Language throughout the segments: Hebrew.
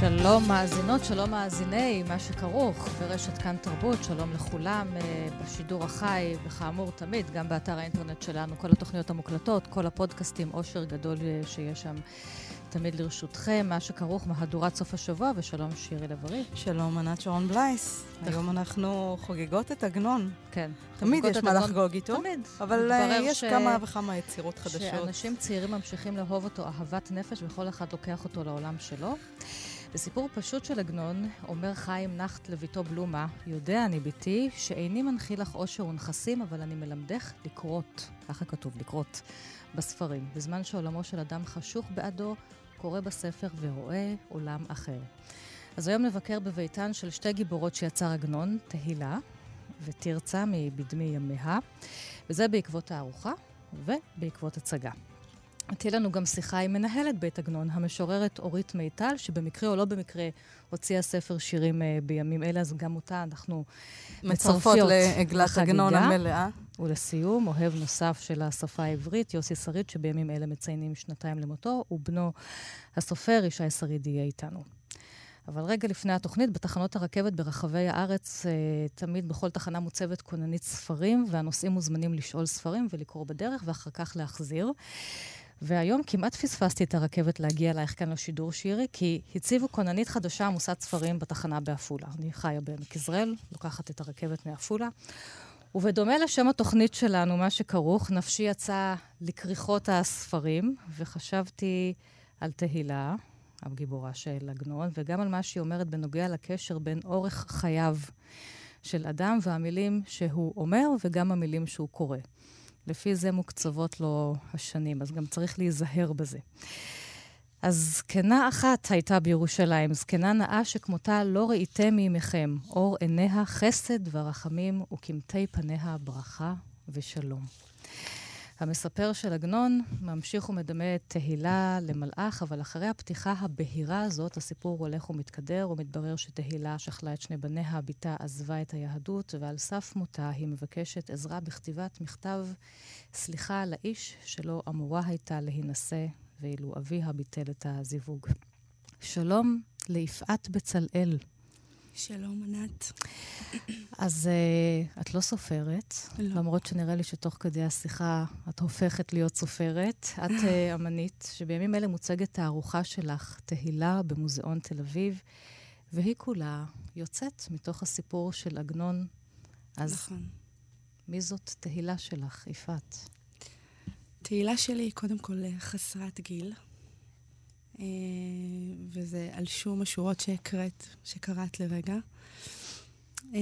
שלום מאזינות, שלום מאזיני מה שכרוך ברשת כאן תרבות, שלום לכולם אה, בשידור החי, וכאמור תמיד, גם באתר האינטרנט שלנו, כל התוכניות המוקלטות, כל הפודקאסטים, עושר גדול אה, שיש שם תמיד לרשותכם, מה שכרוך מהדורת סוף השבוע, ושלום שירי לב-ארי. שלום ענת שרון בלייס, היום אנחנו חוגגות את עגנון. כן. תמיד יש מה לחגוג איתו. תמיד. אבל אה, יש כמה וכמה יצירות חדשות. שאנשים צעירים ממשיכים לאהוב אותו אהבת נפש, וכל אחד לוקח אותו לעולם שלו. בסיפור פשוט של עגנון, אומר חיים נכט לביתו בלומה, יודע אני בתי, שאיני מנחיל לך עושר ונכסים, אבל אני מלמדך לקרות, ככה כתוב, לקרות, בספרים. בזמן שעולמו של אדם חשוך בעדו, קורא בספר ורואה עולם אחר. אז היום נבקר בביתן של שתי גיבורות שיצר עגנון, תהילה ותרצה מבדמי ימיה, וזה בעקבות הארוחה ובעקבות הצגה. תהיה לנו גם שיחה עם מנהלת בית עגנון, המשוררת אורית מיטל, שבמקרה או לא במקרה הוציאה ספר שירים אה, בימים אלה, אז גם אותה אנחנו מצרפות לעגלת. עגנון המלאה. ולסיום, אוהב נוסף של השפה העברית, יוסי שריד, שבימים אלה מציינים שנתיים למותו, ובנו הסופר ישי שריד יהיה איתנו. אבל רגע לפני התוכנית, בתחנות הרכבת ברחבי הארץ, אה, תמיד בכל תחנה מוצבת כוננית ספרים, והנוסעים מוזמנים לשאול ספרים ולקרוא בדרך, ואחר כך להחזיר. והיום כמעט פספסתי את הרכבת להגיע אלייך כאן לשידור שירי, כי הציבו כוננית חדשה עמוסת ספרים בתחנה בעפולה. אני חיה בעמק יזרעאל, לוקחת את הרכבת מעפולה. ובדומה לשם התוכנית שלנו, מה שכרוך, נפשי יצא לכריכות הספרים, וחשבתי על תהילה, הגיבורה של עגנון, וגם על מה שהיא אומרת בנוגע לקשר בין אורך חייו של אדם והמילים שהוא אומר וגם המילים שהוא קורא. לפי זה מוקצבות לו השנים, אז גם צריך להיזהר בזה. אז זקנה אחת הייתה בירושלים, זקנה נאה שכמותה לא ראיתם מימיכם, אור עיניה חסד ורחמים, וקמטי פניה ברכה ושלום. המספר של עגנון ממשיך ומדמה את תהילה למלאך, אבל אחרי הפתיחה הבהירה הזאת, הסיפור הולך ומתקדר, ומתברר שתהילה שכלה את שני בניה, בתה עזבה את היהדות, ועל סף מותה היא מבקשת עזרה בכתיבת מכתב סליחה לאיש שלא אמורה הייתה להינשא, ואילו אביה ביטל את הזיווג. שלום ליפעת בצלאל. שלום, ענת. אז uh, את לא סופרת, לא. למרות שנראה לי שתוך כדי השיחה את הופכת להיות סופרת. את uh, אמנית, שבימים אלה מוצגת תערוכה שלך, תהילה, במוזיאון תל אביב, והיא כולה יוצאת מתוך הסיפור של עגנון. אז נכון. מי זאת תהילה שלך, יפעת? תהילה שלי היא קודם כל אה, חסרת גיל, וזה על שום השורות שהקראת, שקראת לרגע. אה,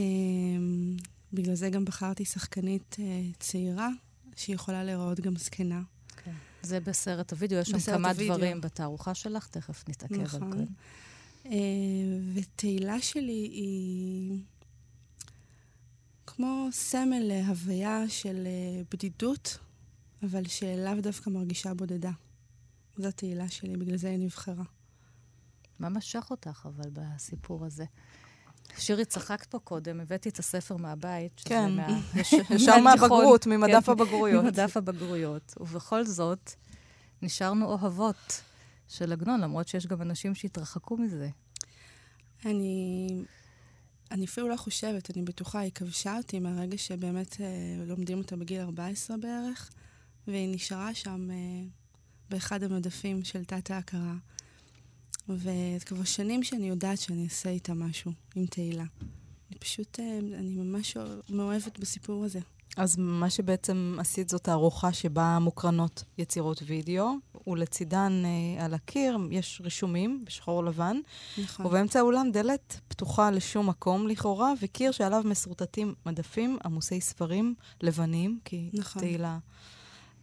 בגלל זה גם בחרתי שחקנית אה, צעירה, שיכולה להיראות גם זקנה. כן. זה בסרט הוידאו, יש שם כמה הוידאו. דברים בתערוכה שלך, תכף נתעכב על נכון. זה. אה, ותהילה שלי היא כמו סמל להוויה של אה, בדידות, אבל שלאו דווקא מרגישה בודדה. זו תהילה שלי, בגלל זה היא נבחרה. מה משך אותך אבל בסיפור הזה? שירי, צחקת פה קודם, הבאתי את הספר מהבית. כן. ישר. מהבגרות, ממדף כן, הבגרויות. ממדף הבגרויות. ובכל זאת, נשארנו אוהבות של עגנון, למרות שיש גם אנשים שהתרחקו מזה. אני, אני אפילו לא חושבת, אני בטוחה, היא כבשה אותי מהרגע שבאמת אה, לומדים אותה בגיל 14 בערך, והיא נשארה שם אה, באחד המדפים של תת-ההכרה. וכבר שנים שאני יודעת שאני אעשה איתה משהו, עם תהילה. אני פשוט, אה, אני ממש מאוהבת בסיפור הזה. אז מה שבעצם עשית זאת תערוכה שבה מוקרנות יצירות וידאו, ולצידן אה, על הקיר יש רישומים בשחור לבן, נכון. ובאמצע האולם דלת פתוחה לשום מקום לכאורה, וקיר שעליו מסורטטים מדפים עמוסי ספרים לבנים, כי נכון. תהילה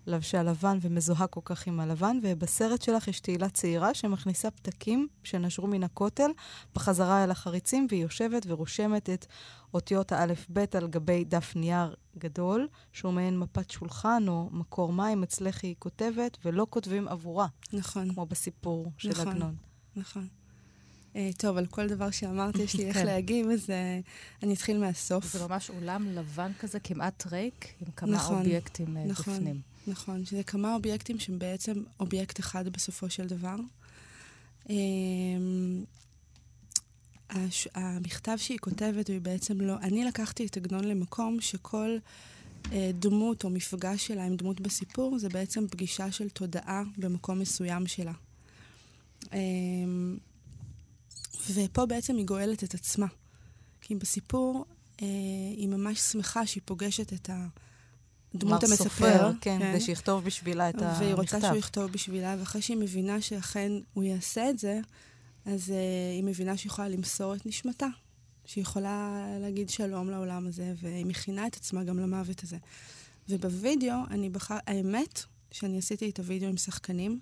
לבשה לבן ומזוהה כל כך עם הלבן, ובסרט שלך יש תהילה צעירה שמכניסה פתקים שנשרו מן הכותל בחזרה אל החריצים, והיא יושבת ורושמת את אותיות האלף-בית על גבי דף נייר גדול, שהוא מעין מפת שולחן או מקור מים, אצלך היא כותבת, ולא כותבים עבורה. נכון. כמו בסיפור של נכון. עגנון. נכון. Uh, טוב, על כל דבר שאמרתי, יש לי איך כן. להגיב, אז uh, אני אתחיל מהסוף. זה ממש אולם לבן כזה, כמעט ריק, עם כמה נכון, אובייקטים אה, נכון. בפנים. נכון, שזה כמה אובייקטים שהם בעצם אובייקט אחד בסופו של דבר. אמ. המכתב שהיא כותבת, היא בעצם לא... אני לקחתי את עגנון למקום שכל אה, דמות או מפגש שלה עם דמות בסיפור, זה בעצם פגישה של תודעה במקום מסוים שלה. אמ, ופה בעצם היא גואלת את עצמה. כי בסיפור אה, היא ממש שמחה שהיא פוגשת את הדמות מר המספר. סופר, כן, כדי שיכתוב בשבילה את המכתב. והיא רוצה שהוא יכתוב בשבילה, ואחרי שהיא מבינה שאכן הוא יעשה את זה, אז uh, היא מבינה שהיא יכולה למסור את נשמתה. שהיא יכולה להגיד שלום לעולם הזה, והיא מכינה את עצמה גם למוות הזה. ובווידאו, אני בחר... האמת, שאני עשיתי את הווידאו עם שחקנים,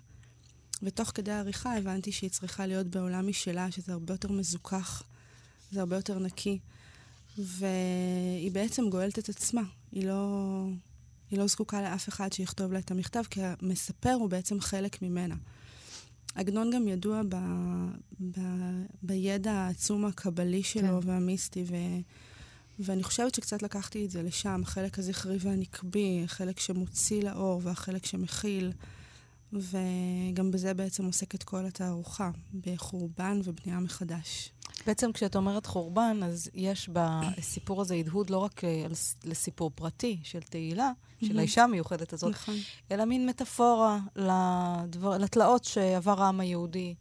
ותוך כדי העריכה הבנתי שהיא צריכה להיות בעולם משלה, שזה הרבה יותר מזוכח, זה הרבה יותר נקי. והיא בעצם גואלת את עצמה. היא לא, היא לא זקוקה לאף אחד שיכתוב לה את המכתב, כי המספר הוא בעצם חלק ממנה. עגנון גם ידוע ב, ב, בידע העצום הקבלי שלו כן. והמיסטי, ו, ואני חושבת שקצת לקחתי את זה לשם, החלק הזכרי והנקבי, החלק שמוציא לאור והחלק שמכיל, וגם בזה בעצם עוסקת כל התערוכה, בחורבן ובנייה מחדש. בעצם כשאת אומרת חורבן, אז יש בסיפור הזה הדהוד לא רק אה, לסיפור פרטי של תהילה, של האישה המיוחדת הזאת, נכון, אלא מין מטאפורה לדבר, לתלאות שעבר העם היהודי.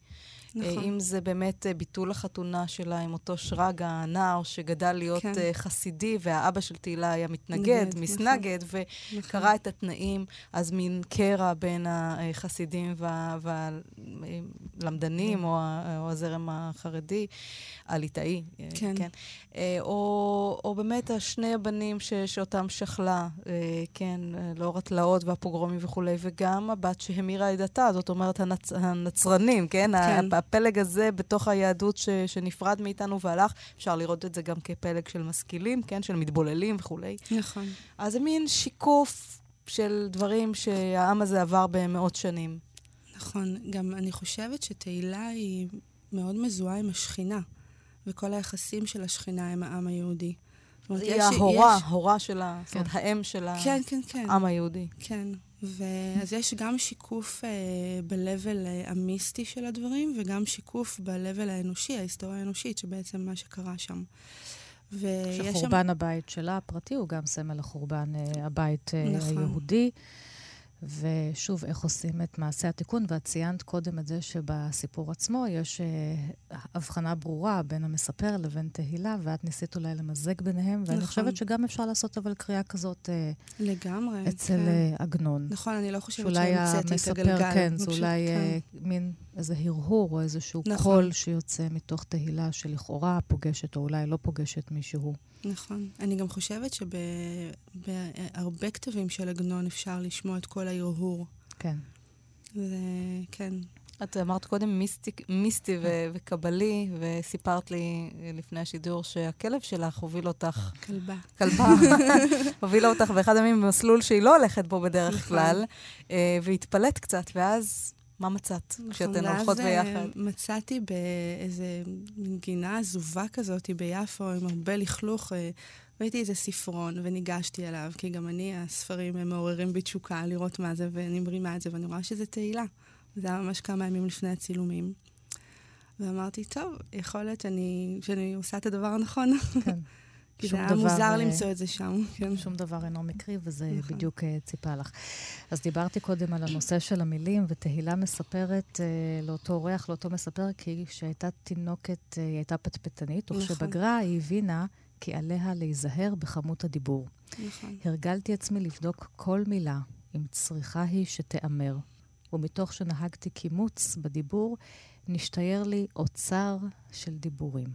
נכון. אה, אם זה באמת אה, ביטול החתונה שלה עם אותו שרגא, הנער שגדל להיות כן. אה, חסידי, והאבא של תהילה היה מתנגד, נגד, מסנגד, נכון. וקרא את התנאים, אז מין קרע בין החסידים והלמדנים, או ה- או הזרם החרדי, הליטאי. כן. אה, או, או באמת השני הבנים ש, שאותם שכלה, כן, לאור התלאות והפוגרומים וכולי, וגם הבת שהמירה את דתה, זאת אומרת הנצ, הנצרנים, כן? כן. הפלג הזה בתוך היהדות ש, שנפרד מאיתנו והלך, אפשר לראות את זה גם כפלג של משכילים, כן? של מתבוללים וכולי. נכון. אז זה מין שיקוף של דברים שהעם הזה עבר במאות שנים. נכון. גם אני חושבת שתהילה היא מאוד מזוהה עם השכינה, וכל היחסים של השכינה עם העם היהודי. היא יש- ההורה, יש- ההורה של ה... זאת אומרת, כן. האם של כן, כן, כן. העם היהודי. כן. ואז יש גם שיקוף אה, ב-level אה, המיסטי של הדברים, וגם שיקוף ב-level האנושי, ההיסטוריה האנושית, שבעצם מה שקרה שם. ויש שם... שחורבן הבית שלה, הפרטי, הוא גם סמל לחורבן אה, הבית אה, נכון. היהודי. ושוב, איך עושים את מעשה התיקון? ואת ציינת קודם את זה שבסיפור עצמו יש אה, הבחנה ברורה בין המספר לבין תהילה, ואת ניסית אולי למזג ביניהם, ואני נכון. חושבת שגם אפשר לעשות אבל קריאה כזאת אה, לגמרי. אצל כן. אה, עגנון. נכון, אני לא חושבת שאולי שהמצאתי את המספר, הגלגל. כן, אני זה חושבת- אולי כן. אה, מין איזה הרהור או איזשהו נכון. קול שיוצא מתוך תהילה שלכאורה פוגשת או אולי לא פוגשת מישהו. נכון. אני גם חושבת שבהרבה כתבים של עגנון אפשר לשמוע את כל ההרהור. כן. זה, כן. את אמרת קודם מיסטי, מיסטי ו- וקבלי, וסיפרת לי לפני השידור שהכלב שלך הוביל אותך, כלבה. כלבה, הובילה אותך באחד הימים במסלול שהיא לא הולכת בו בדרך נכון. כלל, אה, והתפלאת קצת, ואז מה מצאת כשאתן הולכות נכון, ואז, ביחד? אה, מצאתי באיזה גינה עזובה כזאת ביפו, עם הרבה לכלוך. אה, ראיתי איזה ספרון וניגשתי אליו, כי גם אני, הספרים הם מעוררים בי תשוקה לראות מה זה, ואני מרימה את זה, ואני רואה שזה תהילה. זה היה ממש כמה ימים לפני הצילומים. ואמרתי, טוב, יכול להיות שאני, שאני עושה את הדבר הנכון. כן. כי זה היה דבר, מוזר אה, למצוא את זה שם. כן. שום דבר אינו מקרי, וזה נכון. בדיוק אה, ציפה לך. אז דיברתי קודם על הנושא של המילים, ותהילה מספרת אה, לאותו אורח, לאותו מספר, כי כשהייתה תינוקת, אה, היא הייתה פטפטנית, נכון. וכשבגרה היא הבינה כי עליה להיזהר בכמות הדיבור. נכון. הרגלתי עצמי לבדוק כל מילה, אם צריכה היא שתיאמר. ומתוך שנהגתי קימוץ בדיבור, נשתייר לי אוצר של דיבורים.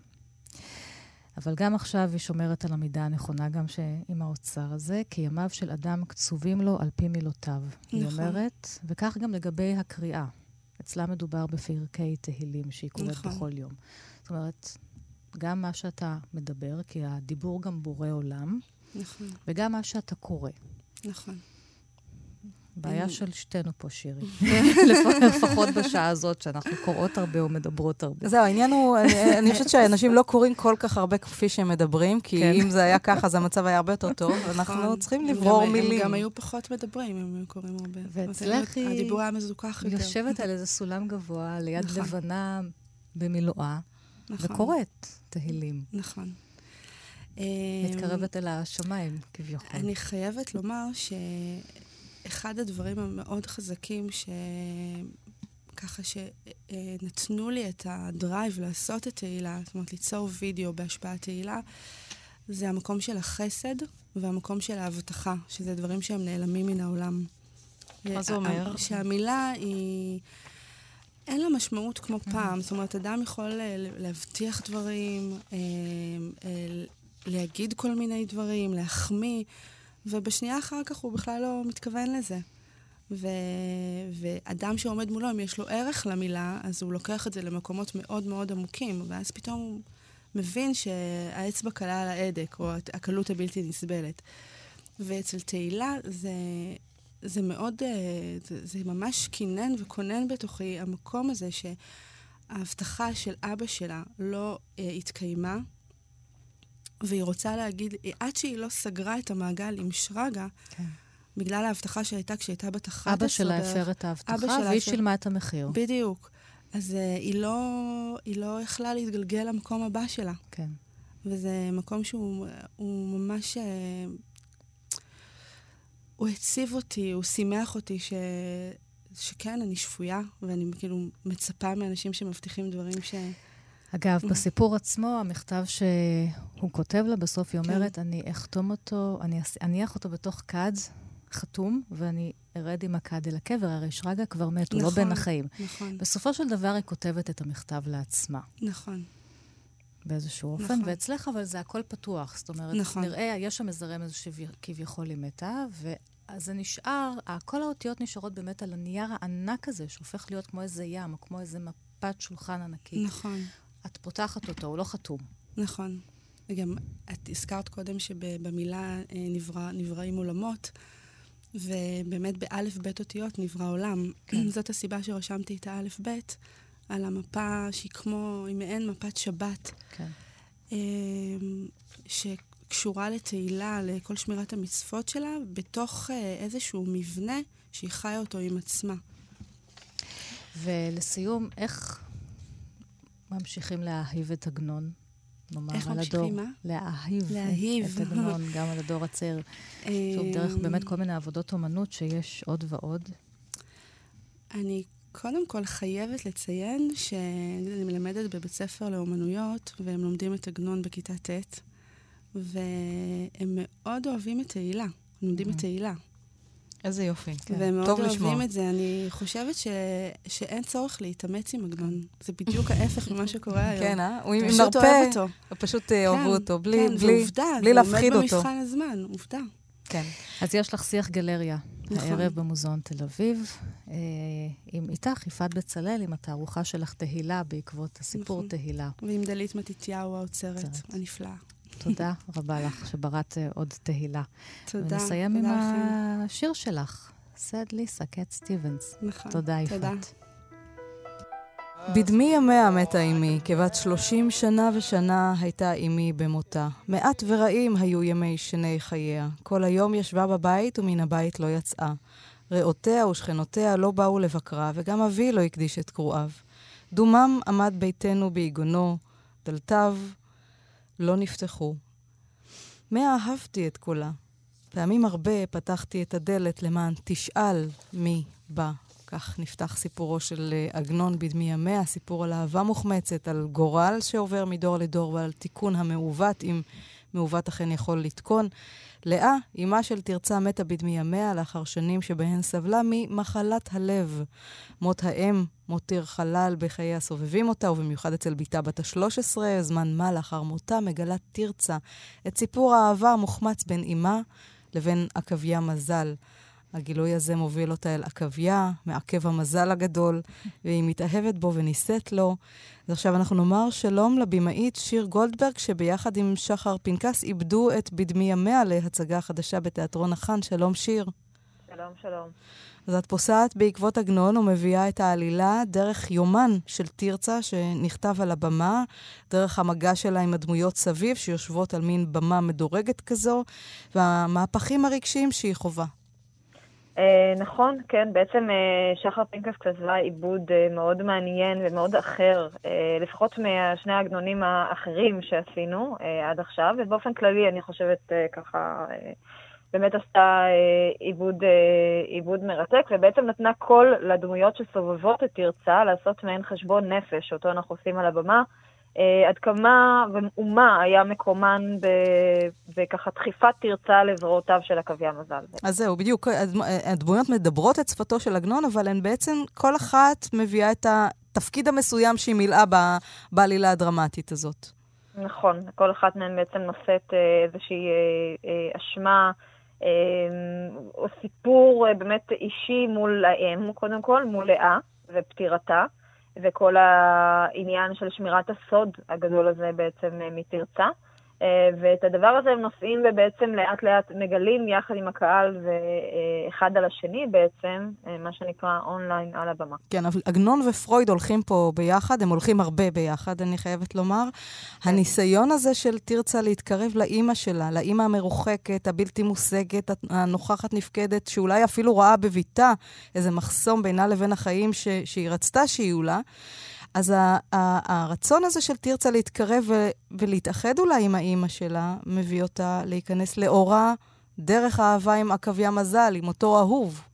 אבל גם עכשיו היא שומרת על המידה הנכונה, גם ש... עם האוצר הזה, כי ימיו של אדם קצובים לו על פי מילותיו. היא נכון. אומרת, וכך גם לגבי הקריאה. אצלה מדובר בפרקי תהילים שהיא קוראת נכון. בכל יום. זאת אומרת, גם מה שאתה מדבר, כי הדיבור גם בורא עולם, נכון, וגם מה שאתה קורא. נכון. בעיה של שתינו פה, שירי. לפחות בשעה הזאת, שאנחנו קוראות הרבה או מדברות הרבה. זהו, העניין הוא, אני, חושבת שאנשים לא קוראים כל כך הרבה כפי שהם מדברים, כי כן. אם זה היה ככה, אז המצב היה הרבה יותר טוב. אנחנו נכון. צריכים הם לברור גם- מילים. הם גם היו פחות מדברים, הם היו קוראים הרבה. ואצלך היא הדיבור היה מזוכח יותר. יושבת על איזה סולם גבוה, ליד נכון. לבנה במילואה, נכון, וקוראת תהילים. נכון. מתקרבת אל השמיים, כביכול. אני חייבת לומר שאחד הדברים המאוד חזקים ש... ככה שנתנו לי את הדרייב לעשות את תהילה, זאת אומרת, ליצור וידאו בהשפעת תהילה, זה המקום של החסד והמקום של ההבטחה, שזה דברים שהם נעלמים מן העולם. מה זה אומר? שהמילה היא... אין לה משמעות כמו פעם. זאת אומרת, אדם יכול אה, להבטיח דברים, אה, אה, להגיד כל מיני דברים, להחמיא, ובשנייה אחר כך הוא בכלל לא מתכוון לזה. ו... ואדם שעומד מולו, אם יש לו ערך למילה, אז הוא לוקח את זה למקומות מאוד מאוד עמוקים, ואז פתאום הוא מבין שהאצבע קלה על ההדק, או הקלות הבלתי נסבלת. ואצל תהילה זה, זה מאוד, אה, זה, זה ממש קינן וכונן בתוכי המקום הזה שההבטחה של אבא שלה לא אה, התקיימה, והיא רוצה להגיד, עד שהיא לא סגרה את המעגל עם שרגא, כן. בגלל ההבטחה שהייתה כשהייתה בת 11 אבא שלה. הפר את ההבטחה, והיא הפר- שילמה את המחיר. בדיוק. אז uh, היא, לא, היא לא יכלה להתגלגל למקום הבא שלה. כן. וזה מקום שהוא הוא ממש... אה, הוא הציב אותי, הוא שימח אותי ש... שכן, אני שפויה, ואני כאילו מצפה מאנשים שמבטיחים דברים ש... אגב, בסיפור עצמו, המכתב שהוא כותב לה, בסוף היא כן. אומרת, אני אחתום אותו, אני אניח אותו בתוך כד חתום, ואני ארד עם הכד אל הקבר, הרי שרגא כבר מת, הוא לא נכון. בין החיים. נכון, בסופו של דבר היא כותבת את המכתב לעצמה, נכון, באיזשהו אופן, נכון. ואצלך אבל זה הכל פתוח. זאת אומרת, נכון. נראה, יש שם איזה רמז שכביכול היא מתה, ואז זה נשאר, כל האותיות נשארות באמת על הנייר הענק הזה, שהופך להיות כמו איזה ים, או כמו איזה מפת שולחן ענקית. נכון, את פותחת אותו, הוא לא חתום. נכון. וגם את הזכרת קודם שבמילה אה, נברא, נבראים עולמות, ובאמת באלף בית אותיות נברא עולם. כן. זאת הסיבה שרשמתי את האלף בית על המפה שהיא כמו, היא מעין מפת שבת. כן. אמ, שקשורה לתהילה, לכל שמירת המצוות שלה, בתוך אה, איזשהו מבנה שהיא חיה אותו עם עצמה. ולסיום, איך ממשיכים להאהיב את עגנון? נאמר איך על ממשיכים. מה? להאהיב. להאהיב. את עגנון, גם על הדור הצעיר. שוב, דרך אמ, באמת כל מיני עבודות אומנות שיש עוד ועוד. אני קודם כל חייבת לציין שאני מלמדת בבית ספר לאומנויות, והם לומדים את עגנון בכיתה ט', והם מאוד אוהבים את תהילה. לומדים את תהילה. איזה יופי. והם מאוד אוהבים לשמוע. את זה. אני חושבת ש... שאין צורך להתאמץ עם עגנון. זה בדיוק ההפך ממה שקורה היום. כן, אה? הוא עם פשוט אוהב אותו. פשוט אה, אהבו כן, אותו, בלי כן, בלי- ועובדה, בלי זה להפחיד עומד אותו. במבחן הזמן, עובדה. כן. אז יש לך שיח גלריה נכון. הערב במוזיאון תל אביב, אה, עם איתך, יפעת בצלאל, עם התערוכה שלך תהילה בעקבות הסיפור נכון. תהילה. ועם דלית מתתיהו האוצרת. הנפלאה. תודה רבה לך שבראת אה, עוד תהילה. תודה. ונסיים עם תודה לכם. השיר שלך, סד ליסה, קט סטיבנס. נכון. תודה, תודה. יפעת. בדמי ימיה מתה אמי, כבת שלושים שנה ושנה הייתה אמי במותה. מעט ורעים היו ימי שני חייה. כל היום ישבה בבית ומן הבית לא יצאה. רעותיה ושכנותיה לא באו לבקרה, וגם אבי לא הקדיש את קרואיו. דומם עמד ביתנו ביגונו, דלתיו לא נפתחו. מה אהבתי את קולה. פעמים הרבה פתחתי את הדלת למען תשאל מי בא. כך נפתח סיפורו של אה, עגנון בדמי ימיה, סיפור על אהבה מוחמצת, על גורל שעובר מדור לדור ועל תיקון המעוות, אם מעוות אכן יכול לתקון. לאה, אמה של תרצה, מתה בדמי ימיה לאחר שנים שבהן סבלה ממחלת הלב. מות האם מותיר חלל בחיי הסובבים אותה, ובמיוחד אצל בתה בת ה-13, זמן מה לאחר מותה מגלה תרצה את סיפור האהבה המוחמץ בין אמה לבין עקביה מזל. הגילוי הזה מוביל אותה אל עכביה, מעכב המזל הגדול, והיא מתאהבת בו ונישאת לו. אז עכשיו אנחנו נאמר שלום לבמאית שיר גולדברג, שביחד עם שחר פנקס איבדו את בדמי ימיה להצגה חדשה בתיאטרון החאן. שלום שיר. שלום, שלום. אז את פוסעת בעקבות עגנון ומביאה את העלילה דרך יומן של תרצה שנכתב על הבמה, דרך המגע שלה עם הדמויות סביב שיושבות על מין במה מדורגת כזו, והמהפכים הרגשיים שהיא חווה. אה, נכון, כן, בעצם אה, שחר פינקס כתבה עיבוד אה, מאוד מעניין ומאוד אחר, לפחות משני העגנונים האחרים שעשינו עד עכשיו, ובאופן כללי אני חושבת ככה באמת עשתה עיבוד, עיבוד מרתק, ובעצם נתנה קול לדמויות שסובבות את תרצה לעשות מעין חשבון נפש, אותו אנחנו עושים על הבמה. Uh, עד כמה ומה היה מקומן בככה דחיפת תרצה לזרועותיו של עקביה מזל. אז זהו, בדיוק. הדמויות מדברות את שפתו של עגנון, אבל הן בעצם, כל אחת מביאה את התפקיד המסוים שהיא מילאה בעלילה הדרמטית הזאת. נכון, כל אחת מהן בעצם נושאת אה, איזושהי אה, אשמה. או סיפור באמת אישי מול האם, קודם כל, מול לאה ופטירתה. וכל העניין של שמירת הסוד הגדול הזה בעצם אה, מתרצה. אה, ואת הדבר הזה הם נושאים ובעצם לאט לאט מגלים יחד עם הקהל ואחד על השני בעצם, אה, מה שנקרא אונליין על הבמה. כן, אבל עגנון ופרויד הולכים פה ביחד, הם הולכים הרבה ביחד, אני חייבת לומר. כן. הניסיון הזה של תרצה להתקרב לאימא שלה, לאימא המרוחקת, הבלתי מושגת, הנוכחת נפקדת, שאולי אפילו רואה בביתה איזה מחסום בינה לבין החיים ש- שהיא רצתה שיהיו לה. אז הרצון הזה של תרצה להתקרב ולהתאחד אולי עם האימא שלה, מביא אותה להיכנס לאורה דרך אהבה עם עקביה מזל, עם אותו אהוב.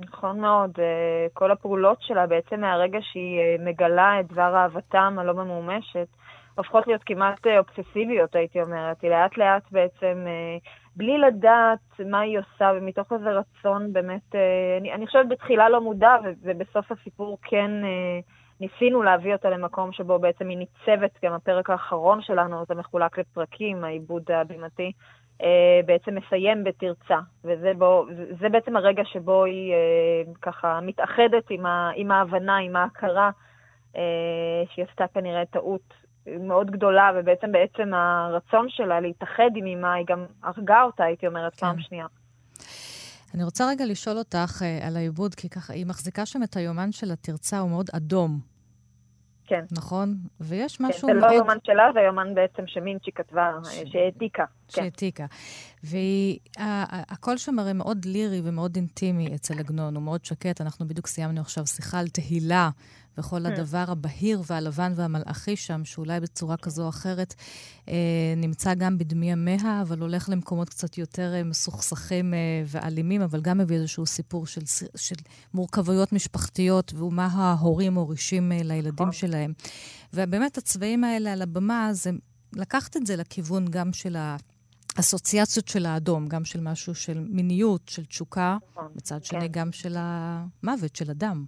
נכון מאוד. אה, כל הפעולות שלה, בעצם מהרגע שהיא אה, מגלה את דבר אהבתם הלא ממומשת, הופכות להיות כמעט אה, אובססיביות, הייתי אומרת. היא לאט לאט בעצם, בלי לדעת מה היא עושה, ומתוך איזה רצון באמת, אני, אני חושבת בתחילה לא מודע, ובסוף הסיפור כן... ניסינו להביא אותה למקום שבו בעצם היא ניצבת, גם הפרק האחרון שלנו, זה מחולק לפרקים, העיבוד הבימתי, אה, בעצם מסיים בתרצה, וזה בו, זה בעצם הרגע שבו היא אה, ככה מתאחדת עם, ה, עם ההבנה, עם ההכרה, אה, שהיא עשתה כנראה טעות מאוד גדולה, ובעצם בעצם הרצון שלה להתאחד עם אמה, היא גם הרגה אותה, הייתי אומרת, כן. פעם שנייה. אני רוצה רגע לשאול אותך uh, על העיבוד, כי ככה, היא מחזיקה שם את היומן של התרצה, הוא מאוד אדום. כן. נכון? ויש משהו כן, מאוד... זה לא היומן שלה, זה היומן בעצם שמינצ'י כתבה, ש... שהעתיקה. כן. שהעתיקה. והקול שם הרי מאוד לירי ומאוד אינטימי אצל עגנון, הוא מאוד שקט. אנחנו בדיוק סיימנו עכשיו שיחה על תהילה וכל mm. הדבר הבהיר והלבן והמלאכי שם, שאולי בצורה כזו או אחרת אה, נמצא גם בדמי ימיה, אבל הולך למקומות קצת יותר אה, מסוכסכים אה, ואלימים, אבל גם מביא איזשהו סיפור של, של מורכבויות משפחתיות ומה ההורים מורישים אה, לילדים נכון. שלהם. ובאמת הצבעים האלה על הבמה, זה לקחת את זה לכיוון גם של ה... אסוציאציות של האדום, גם של משהו של מיניות, של תשוקה, נכון, מצד כן. שני גם של המוות, של אדם.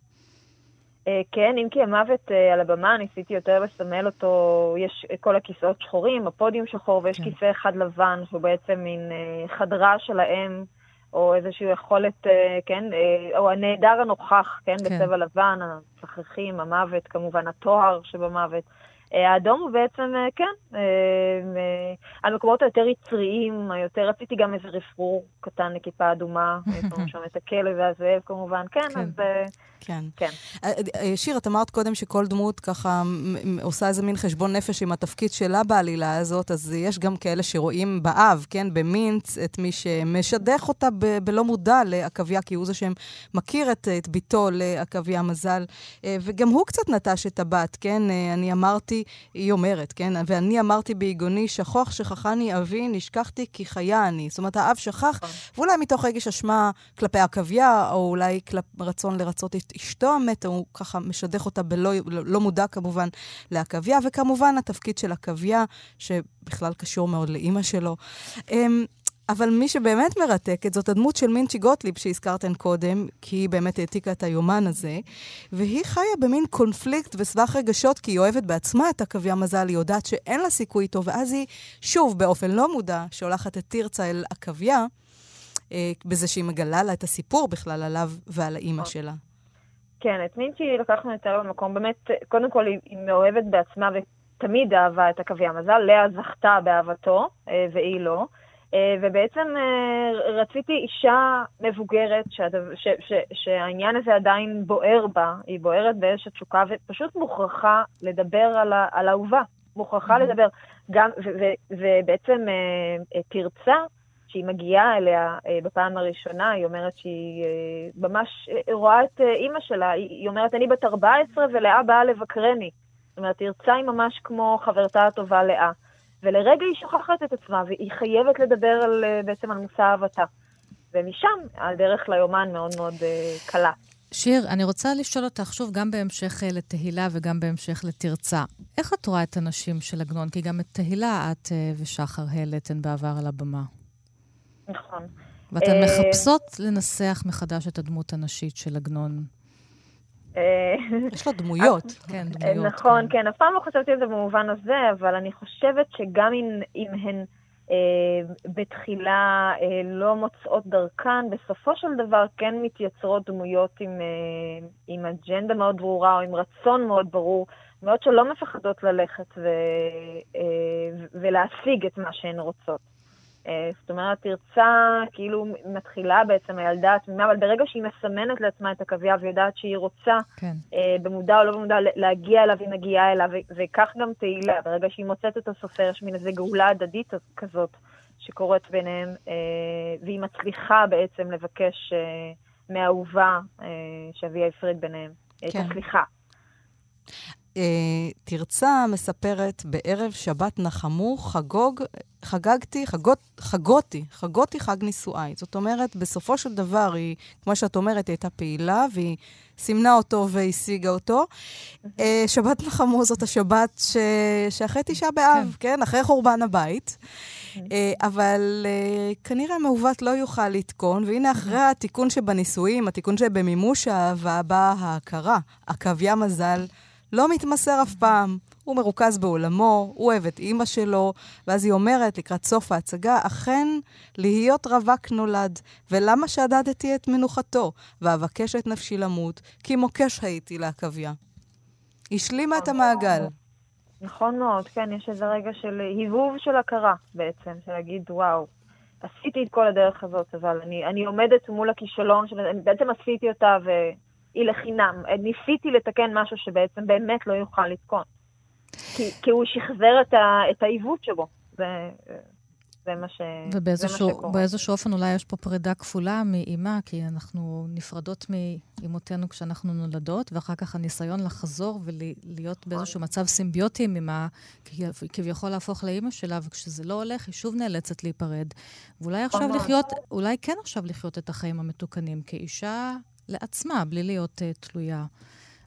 אה, כן, אם כי המוות אה, על הבמה, ניסיתי יותר לסמל אותו, יש כל הכיסאות שחורים, הפודיום שחור, ויש כן. כיסא אחד לבן, שהוא בעצם מין אה, חדרה של האם, או איזושהי יכולת, כן, או הנעדר הנוכח, כן, כן. בצבע לבן, הצחחים, המוות, כמובן התואר שבמוות. האדום הוא בעצם, כן, המקומות היותר יצריים, היותר, רציתי גם איזה רפרור קטן לכיפה אדומה, יש לנו שם את הכלב והזאב כמובן, כן, כן. אז... כן. כן. אה, אה, שיר, את אמרת קודם שכל דמות ככה עושה איזה מין חשבון נפש עם התפקיד שלה בעלילה הזאת, אז יש גם כאלה שרואים באב, כן, במינץ, את מי שמשדך אותה ב- בלא מודע לעכביה, כי הוא זה שמכיר את, את ביתו לעכביה מזל, אה, וגם הוא קצת נטש את הבת, כן? אני אמרתי, היא אומרת, כן? ואני אמרתי ביגוני, שכוח שכחני אבי, נשכחתי כי חיה אני. זאת אומרת, האב שכח, נכון. ואולי מתוך רגש אשמה כלפי עכביה, או אולי כלפ... רצון לרצות את אשתו המתה, הוא ככה משדך אותה בלא לא מודע כמובן לעכביה, וכמובן התפקיד של עכביה, שבכלל קשור מאוד לאימא שלו. אמ, אבל מי שבאמת מרתקת זאת הדמות של מינצ'י גוטליב שהזכרתן קודם, כי היא באמת העתיקה את היומן הזה, והיא חיה במין קונפליקט וסבך רגשות, כי היא אוהבת בעצמה את עכביה מזל, היא יודעת שאין לה סיכוי איתו, ואז היא, שוב, באופן לא מודע, שולחת את תרצה אל עכביה. אה, בזה שהיא מגלה לה את הסיפור בכלל עליו ועל האימא נכון. שלה. כן, את מינצ'י לקחנו יותר במקום, באמת, קודם כל היא, מאוהבת בעצמה ותמיד אהבה את הקווי המזל. לאה זכתה באהבתו, אה, והיא לא. אה, ובעצם אה, רציתי אישה מבוגרת שהדבר, ש, ש, שהעניין הזה עדיין בוער בה, היא בוערת באש התשוקה, ופשוט מוכרחה לדבר על, ה, על אהובה. מוכרחה לדבר. גם, ו, ו, ובעצם תרצה, שהיא מגיעה אליה בפעם הראשונה, היא אומרת שהיא ממש רואה את אימא שלה, היא אומרת, אני בת 14 ולאה באה לבקרני. זאת אומרת, תרצה היא ממש כמו חברתה הטובה לאה. ולרגע היא שוכחת את עצמה, והיא חייבת לדבר על, אה, בעצם על מושא אהבתה. ומשם הדרך ליומן מאוד מאוד קלה. שיר, אני רוצה לשאול אותך שוב, גם בהמשך לתהילה וגם בהמשך לתרצה. איך את רואה את הנשים של עגנון? כי גם את תהילה את ושחר העליתן בעבר על הבמה. נכון. ואתן מחפשות לנסח מחדש את הדמות הנשית של עגנון. אה, יש לו דמויות. כן, דמויות. נכון, כן. כן, אף פעם לא חשבתי על זה במובן הזה, אבל אני חושבת שגם אם, הן אה, בתחילה אה, לא מוצאות דרכן, בסופו של דבר כן מתייצרות דמויות עם, אה, עם אג'נדה מאוד ברורה או עם רצון מאוד ברור, מאוד שלא מפחדות ללכת ו, אה, ולהשיג את מה שהן רוצות. אה, זאת אומרת, תרצה כאילו מתחילה בעצם הילדה התמימה, אבל ברגע שהיא מסמנת לעצמה את הקוויה ויודעת שהיא רוצה, כן. אה, במודע או לא במודע, להגיע אליו, היא מגיעה אליו, וכך גם תהילה, ברגע שהיא מוצאת את הסופר, יש מין איזו גאולה הדדית כזאת שקורית ביניהם, אה, והיא מצליחה בעצם לבקש מאהובה שאביה הפריד ביניהם, כן. את הסליחה. אה, תרצה מספרת, בערב שבת נחמו, חגוג, חגגתי, חגות, חגותי, חגותי חג נישואיי. זאת אומרת, בסופו של דבר היא, כמו שאת אומרת, היא הייתה פעילה, והיא סימנה אותו והשיגה אותו. אה, שבת נחמו זאת השבת ש... שאחרי תשעה באב, כן. כן? אחרי חורבן הבית. אה, אבל כנראה מעוות לא יוכל לתקון, והנה אחרי התיקון שבנישואים, התיקון שבמימוש האהבה, באה ההכרה, עקביה מזל. לא מתמסר אף פעם. הוא מרוכז בעולמו, הוא אוהב את אימא שלו, ואז היא אומרת לקראת סוף ההצגה, אכן, להיות רווק נולד, ולמה שדדתי את מנוחתו, ואבקש את נפשי למות, כי מוקש הייתי לעכביה. השלימה את המעגל. נכון מאוד, כן, יש איזה רגע של היבוב של הכרה בעצם, של להגיד, וואו, עשיתי את כל הדרך הזאת, אבל אני, אני עומדת מול הכישלון, בעצם עשיתי אותה, ו... היא לחינם. ניסיתי לתקן משהו שבעצם באמת לא יוכל לתקון. כי, כי הוא שחזר את, ה, את העיוות שבו. זה, זה מה, ש, ובאיזשהו, שקורה. ובאיזשהו אופן אולי יש פה פרידה כפולה מאימה, כי אנחנו נפרדות מאימותינו כשאנחנו נולדות, ואחר כך הניסיון לחזור ולהיות נכון. באיזשהו מצב סימביוטי עם אימה, כביכול להפוך לאימא שלה, וכשזה לא הולך, היא שוב נאלצת להיפרד. ואולי נכון עכשיו לחיות, אולי כן עכשיו לחיות את החיים המתוקנים כאישה לעצמה, בלי להיות uh, תלויה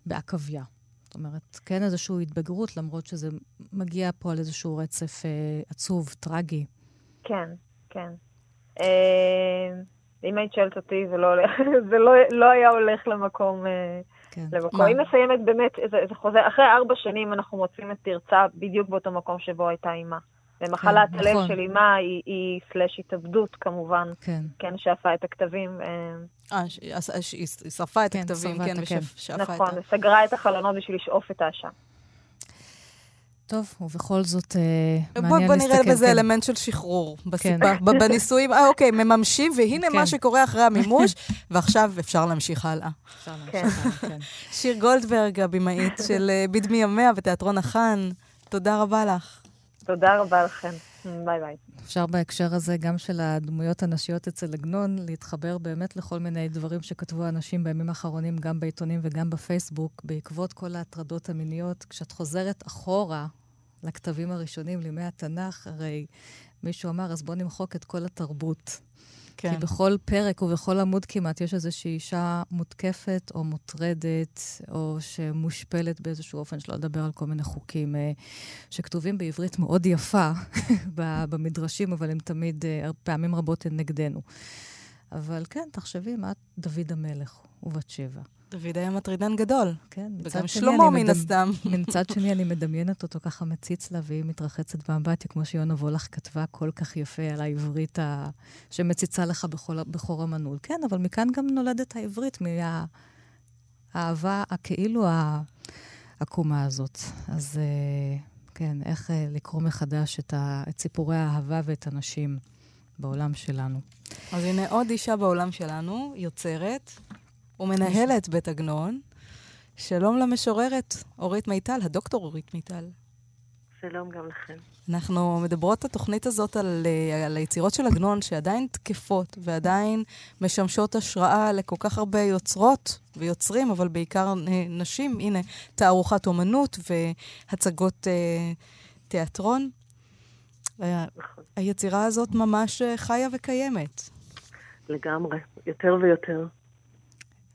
בעכביה. זאת אומרת, כן איזושהי התבגרות, למרות שזה מגיע פה על איזשהו רצף uh, עצוב, טרגי. כן, כן. Uh, אם היית שואלת אותי, זה לא, זה לא, לא היה הולך למקום... Uh, כן. למקום. היא מסיימת באמת, זה, זה חוזר, אחרי ארבע שנים אנחנו מוצאים את תרצה בדיוק באותו מקום שבו הייתה אימה. ומחלת כן, הלב נכון. של אימה היא, היא סלש התאבדות כמובן, כן, כן שאפה את הכתבים. אה, היא שרפה את כן, הכתבים, כן, ושאפה נכון, את ה... נכון, וסגרה את החלונות בשביל לשאוף את העשן. טוב, ובכל זאת, אה, מעניין להסתכל. בוא נראה בזה כן. אלמנט של שחרור בסיבה, כן. בנישואים. אה, אוקיי, מממשים, והנה כן. מה שקורה אחרי המימוש, ועכשיו אפשר להמשיך הלאה. אפשר להמשיך הלאה, כן. שיר גולדברג, הבמאית של אה, בדמי ימיה ותיאטרון החאן, תודה רבה לך. תודה רבה לכם. ביי ביי. אפשר בהקשר הזה, גם של הדמויות הנשיות אצל עגנון, להתחבר באמת לכל מיני דברים שכתבו אנשים בימים האחרונים, גם בעיתונים וגם בפייסבוק, בעקבות כל ההטרדות המיניות. כשאת חוזרת אחורה לכתבים הראשונים, לימי התנ"ך, הרי מישהו אמר, אז בואו נמחוק את כל התרבות. כן. כי בכל פרק ובכל עמוד כמעט יש איזושהי אישה מותקפת או מוטרדת, או שמושפלת באיזשהו אופן, שלא לדבר על כל מיני חוקים אה, שכתובים בעברית מאוד יפה במדרשים, אבל הם תמיד, אה, פעמים רבות הן נגדנו. אבל כן, תחשבי, מה דוד המלך ובת שבע. דוד היה מטרידן גדול. כן, וגם שלמה, מן הסתם. מצד שני, אני מדמיינת אותו ככה מציץ לה, והיא מתרחצת באמבטיה, כמו שיונה וולך כתבה כל כך יפה על העברית ה... שמציצה לך בכל, בחור המנעול. כן, אבל מכאן גם נולדת העברית, מהאהבה, הכאילו העקומה הזאת. אז אה, כן, איך אה, לקרוא מחדש את, ה... את סיפורי האהבה ואת הנשים בעולם שלנו. אז הנה עוד אישה בעולם שלנו, יוצרת, ומנהלת בית עגנון. שלום למשוררת אורית מיטל, הדוקטור אורית מיטל. שלום גם לכם. אנחנו מדברות את התוכנית הזאת על, אה, על היצירות של עגנון, שעדיין תקפות ועדיין משמשות השראה לכל כך הרבה יוצרות ויוצרים, אבל בעיקר נשים. הנה, תערוכת אומנות והצגות אה, תיאטרון. אה, נכון. היצירה הזאת ממש אה, חיה וקיימת. לגמרי, יותר ויותר.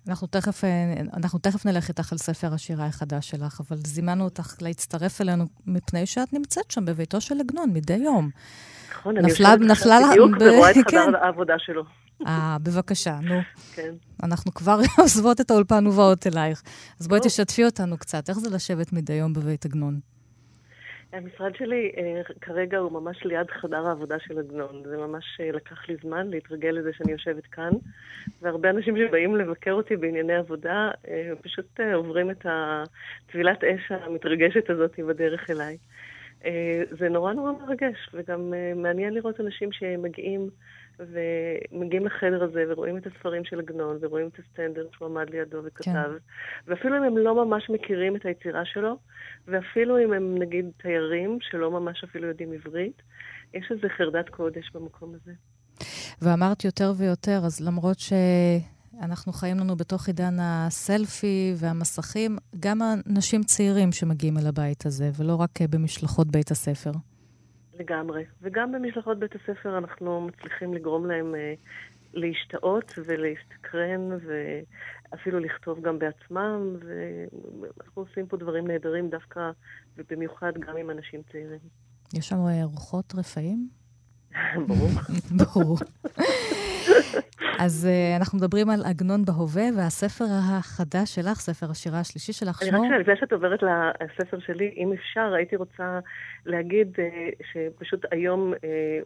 אנחנו תכף, אה, אנחנו תכף נלך איתך על ספר השירה החדש שלך, אבל זימנו אותך להצטרף אלינו מפני שאת נמצאת שם בביתו של עגנון מדי יום. נכון, אני יושבת נפלה בדיוק. ורואה את חדר כן. העבודה שלו. אה, בבקשה, נו. כן. אנחנו כבר עוזבות את האולפן ובאות אלייך. אז בואי תשתפי אותנו קצת. איך זה לשבת מדי יום בבית עגנון? המשרד שלי אה, כרגע הוא ממש ליד חדר העבודה של עגנון. זה ממש אה, לקח לי זמן להתרגל לזה שאני יושבת כאן, והרבה אנשים שבאים לבקר אותי בענייני עבודה אה, פשוט עוברים את הטבילת אש המתרגשת הזאת בדרך אליי. זה נורא נורא מרגש, וגם מעניין לראות אנשים שמגיעים ומגיעים לחדר הזה ורואים את הספרים של עגנון ורואים את הסטנדרט שהוא עמד לידו וכתב. כן. ואפילו אם הם לא ממש מכירים את היצירה שלו, ואפילו אם הם נגיד תיירים שלא ממש אפילו יודעים עברית, יש איזו חרדת קודש במקום הזה. ואמרת יותר ויותר, אז למרות שאנחנו חיים לנו בתוך עידן הסלפי והמסכים, גם אנשים צעירים שמגיעים אל הבית הזה, ולא רק במשלחות בית הספר. לגמרי. וגם במשלחות בית הספר אנחנו מצליחים לגרום להם אה, להשתאות ולהסתקרן ואפילו לכתוב גם בעצמם, ואנחנו עושים פה דברים נהדרים דווקא ובמיוחד גם עם אנשים צעירים. יש לנו אה, רוחות רפאים? ברור. ברור. אז uh, אנחנו מדברים על עגנון בהווה, והספר החדש שלך, ספר השירה השלישי שלך, שמו... אני רק לפני שאת עוברת לספר שלי, אם אפשר, הייתי רוצה להגיד אה, שפשוט היום אה,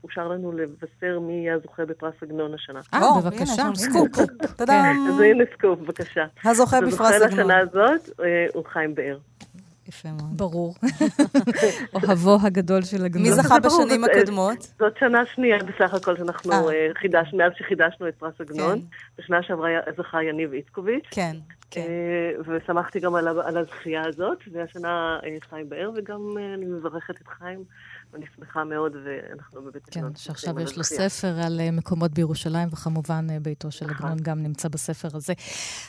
אושר לנו לבשר מי יהיה הזוכה בפרס עגנון השנה. אה, בבקשה. הנה, סקופ. תודה. אז הנה סקופ, בבקשה. הזוכה בפרס עגנון. הזוכה לשנה הזאת הוא חיים באר. יפה מאוד. ברור. אוהבו הגדול של עגנון. מי זכה בשנים הקודמות? זאת שנה שנייה בסך הכל שאנחנו אה. אה, חידשנו, מאז שחידשנו את פרס עגנון. כן. בשנה שעברה זכה יניב איצקוביץ'. כן. כן. אה, ושמחתי גם על הזכייה הזאת, והשנה חיים באר, וגם אני מברכת את חיים ואני שמחה מאוד, ואנחנו בבית כן, שעכשיו יש לו ספר על אה, מקומות בירושלים, וכמובן אה, ביתו של נכון. עגנון גם נמצא בספר הזה.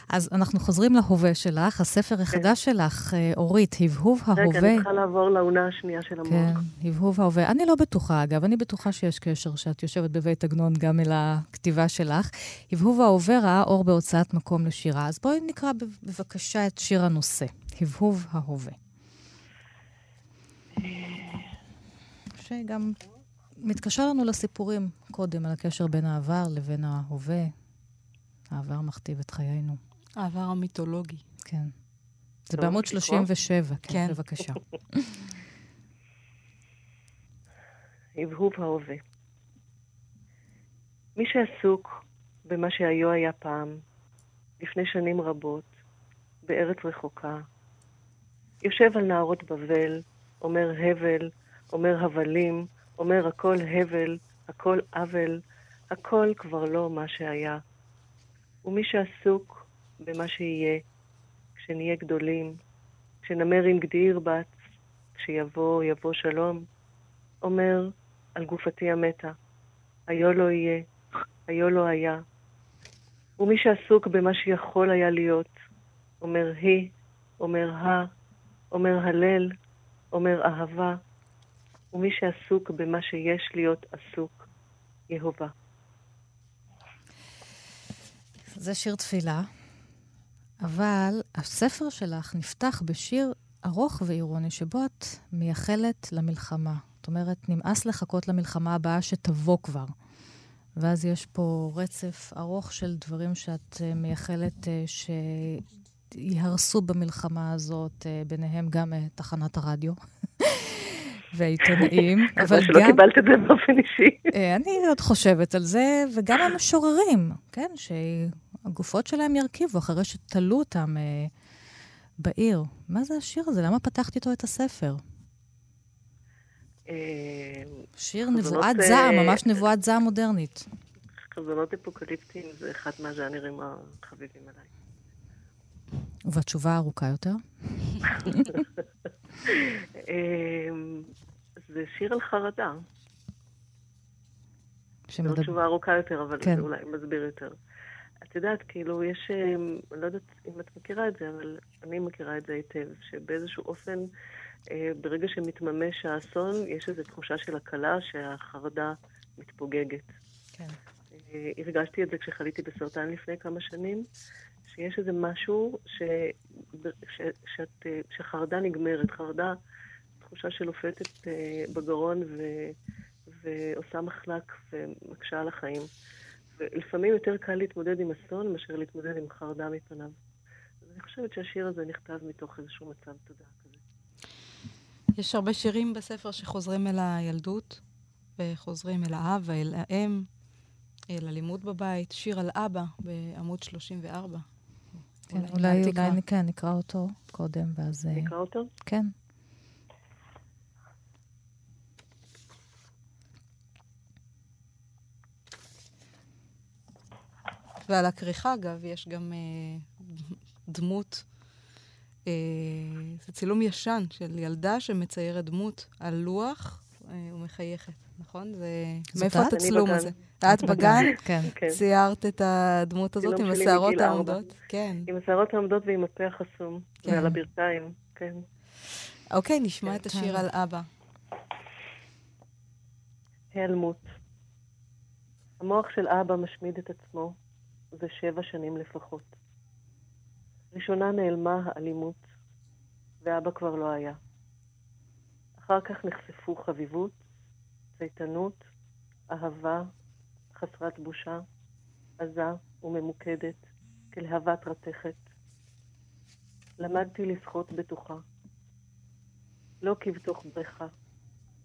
אז אנחנו חוזרים להווה שלך, הספר כן. החדש שלך, אה, אורית, הבהוב ההווה. רגע, אני צריכה לעבור לעונה השנייה של המוח. כן, הבהוב ההווה. אני לא בטוחה, אגב, אני בטוחה שיש קשר שאת יושבת בבית עגנון גם אל הכתיבה שלך. הבהוב ההווה ראה אור בהוצאת מקום לשירה. אז בואי נקרא בבקשה את שיר הנושא, הבהוב ההווה. שגם מתקשר לנו לסיפורים קודם, על הקשר בין העבר לבין ההווה. העבר מכתיב את חיינו. העבר המיתולוגי. כן. זה בעמוד 37, כן, כן. בבקשה. הבהוב ההווה. מי שעסוק במה שהיו היה פעם, לפני שנים רבות, בארץ רחוקה, יושב על נהרות בבל, אומר הבל, אומר הבלים, אומר הכל הבל, הכל עוול, הכל כבר לא מה שהיה. ומי שעסוק במה שיהיה, כשנהיה גדולים, כשנמר עם גדי ירבץ, כשיבוא, יבוא שלום, אומר על גופתי המתה, היו לא יהיה, היו לא היה. ומי שעסוק במה שיכול היה להיות, אומר היא, אומר ה, אומר הלל, אומר אהבה, ומי שעסוק במה שיש להיות עסוק, יהובה. זה שיר תפילה, אבל הספר שלך נפתח בשיר ארוך ואירוני, שבו את מייחלת למלחמה. זאת אומרת, נמאס לחכות למלחמה הבאה שתבוא כבר. ואז יש פה רצף ארוך של דברים שאת אה, מייחלת אה, ייהרסו במלחמה הזאת, ביניהם גם תחנת הרדיו. והעיתונאים, אבל גם... מקווה שלא קיבלת את זה באופן אישי. אני עוד חושבת על זה, וגם המשוררים, כן, שהגופות שלהם ירכיבו אחרי שתלו אותם בעיר. מה זה השיר הזה? למה פתחתי איתו את הספר? שיר נבואת זעם, ממש נבואת זעם מודרנית. חזונות אפוקליפטיים זה אחד מהז'אנרים החביבים עליי. ובתשובה הארוכה יותר? אמ, זה שיר על חרדה. שמדבר... זו תשובה ארוכה יותר, אבל כן. זה אולי מסביר יותר. את יודעת, כאילו, יש, אמ, אני לא יודעת אם את מכירה את זה, אבל אני מכירה את זה היטב, שבאיזשהו אופן, אה, ברגע שמתממש האסון, יש איזו תחושה של הקלה שהחרדה מתפוגגת. כן. אה, הרגשתי את זה כשחליתי בסרטן לפני כמה שנים, שיש איזה משהו ש... ש... שאת... שחרדה נגמרת, חרדה, תחושה שנופתת אה, בגרון ו... ועושה מחלק ומקשה על החיים. ולפעמים יותר קל להתמודד עם אסון מאשר להתמודד עם חרדה מפניו. אז אני חושבת שהשיר הזה נכתב מתוך איזשהו מצב תודעה כזה. יש הרבה שירים בספר שחוזרים אל הילדות, וחוזרים אל האב ואל האם, אל הלימוד בבית. שיר על אבא בעמוד 34. כן, אולי, אולי כן, נקרא אותו קודם, ואז... אה, נקרא אותו? כן. ועל הכריכה, אגב, יש גם אה, דמות, אה, זה צילום ישן של ילדה שמציירת דמות על לוח אה, ומחייכת, נכון? זה... מאיפה את הצילום הזה? את בגן? כן. כן. ציירת את הדמות הזאת עם השערות העומדות? כן. עם השערות העומדות ועם הפה החסום. כן. ועל הברכיים, כן. אוקיי, נשמע את השיר על אבא. היעלמות. המוח של אבא משמיד את עצמו, זה שבע שנים לפחות. ראשונה נעלמה האלימות, ואבא כבר לא היה. אחר כך נחשפו חביבות, צייתנות, אהבה, חסרת בושה, עזה וממוקדת, כלהבת רתכת. למדתי לשחות בטוחה. לא כבתוך בריכה,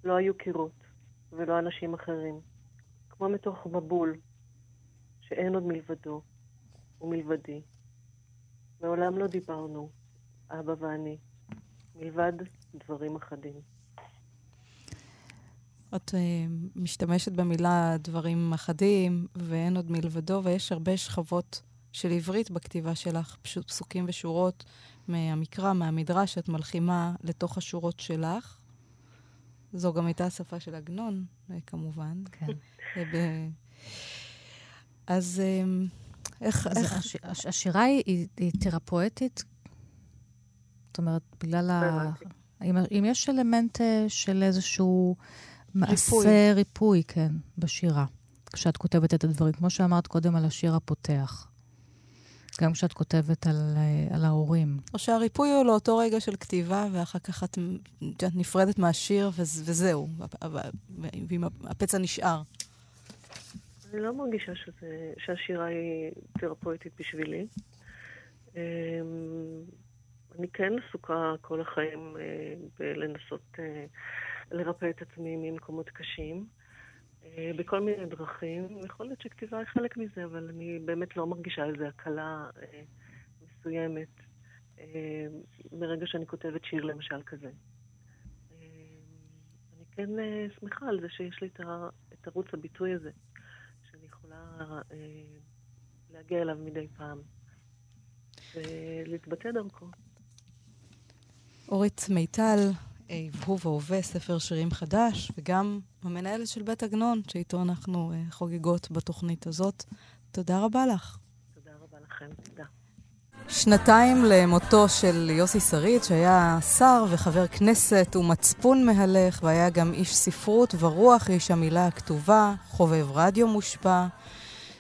לא היו קירות ולא אנשים אחרים, כמו מתוך מבול שאין עוד מלבדו ומלבדי. מעולם לא דיברנו, אבא ואני, מלבד דברים אחדים. את uh, משתמשת במילה דברים אחדים, ואין עוד מלבדו, ויש הרבה שכבות של עברית בכתיבה שלך, פשוט פסוקים ושורות מהמקרא, מהמדרש, שאת מלחימה לתוך השורות שלך. זו גם הייתה השפה של עגנון, אה, כמובן. כן. אז אמ, איך... אז איך... הש, הש, השירה היא, היא, היא תרפואטית? זאת אומרת, בגלל ה... אם, אם יש אלמנט אה, של איזשהו מעשה ריפוי, כן, בשירה, כשאת כותבת את הדברים, כמו שאמרת קודם על השיר הפותח. גם כשאת כותבת על, אה, על ההורים. או שהריפוי הוא לאותו רגע של כתיבה, ואחר כך את, את נפרדת מהשיר, וזהו, ואם הפצע נשאר. אני לא מרגישה שזה, שהשירה היא תרפויטית בשבילי. אמ, אני כן עסוקה כל החיים אה, בלנסות אה, לרפא את עצמי ממקומות קשים, אה, בכל מיני דרכים. יכול להיות שכתיבה היא חלק מזה, אבל אני באמת לא מרגישה איזו הקלה מסוימת מרגע שאני כותבת שיר למשל כזה. אני כן שמחה על זה שיש לי את ערוץ הביטוי הזה. יכולה אה, להגיע אליו מדי פעם ולהתבטא דרכו. אורית מיטל, הבהוב אה, והווה, ספר שירים חדש, וגם המנהלת של בית עגנון, שאיתו אנחנו אה, חוגגות בתוכנית הזאת. תודה רבה לך. תודה רבה לכם, תודה. שנתיים למותו של יוסי שריד, שהיה שר וחבר כנסת ומצפון מהלך, והיה גם איש ספרות ורוח איש המילה הכתובה, חובב רדיו מושפע.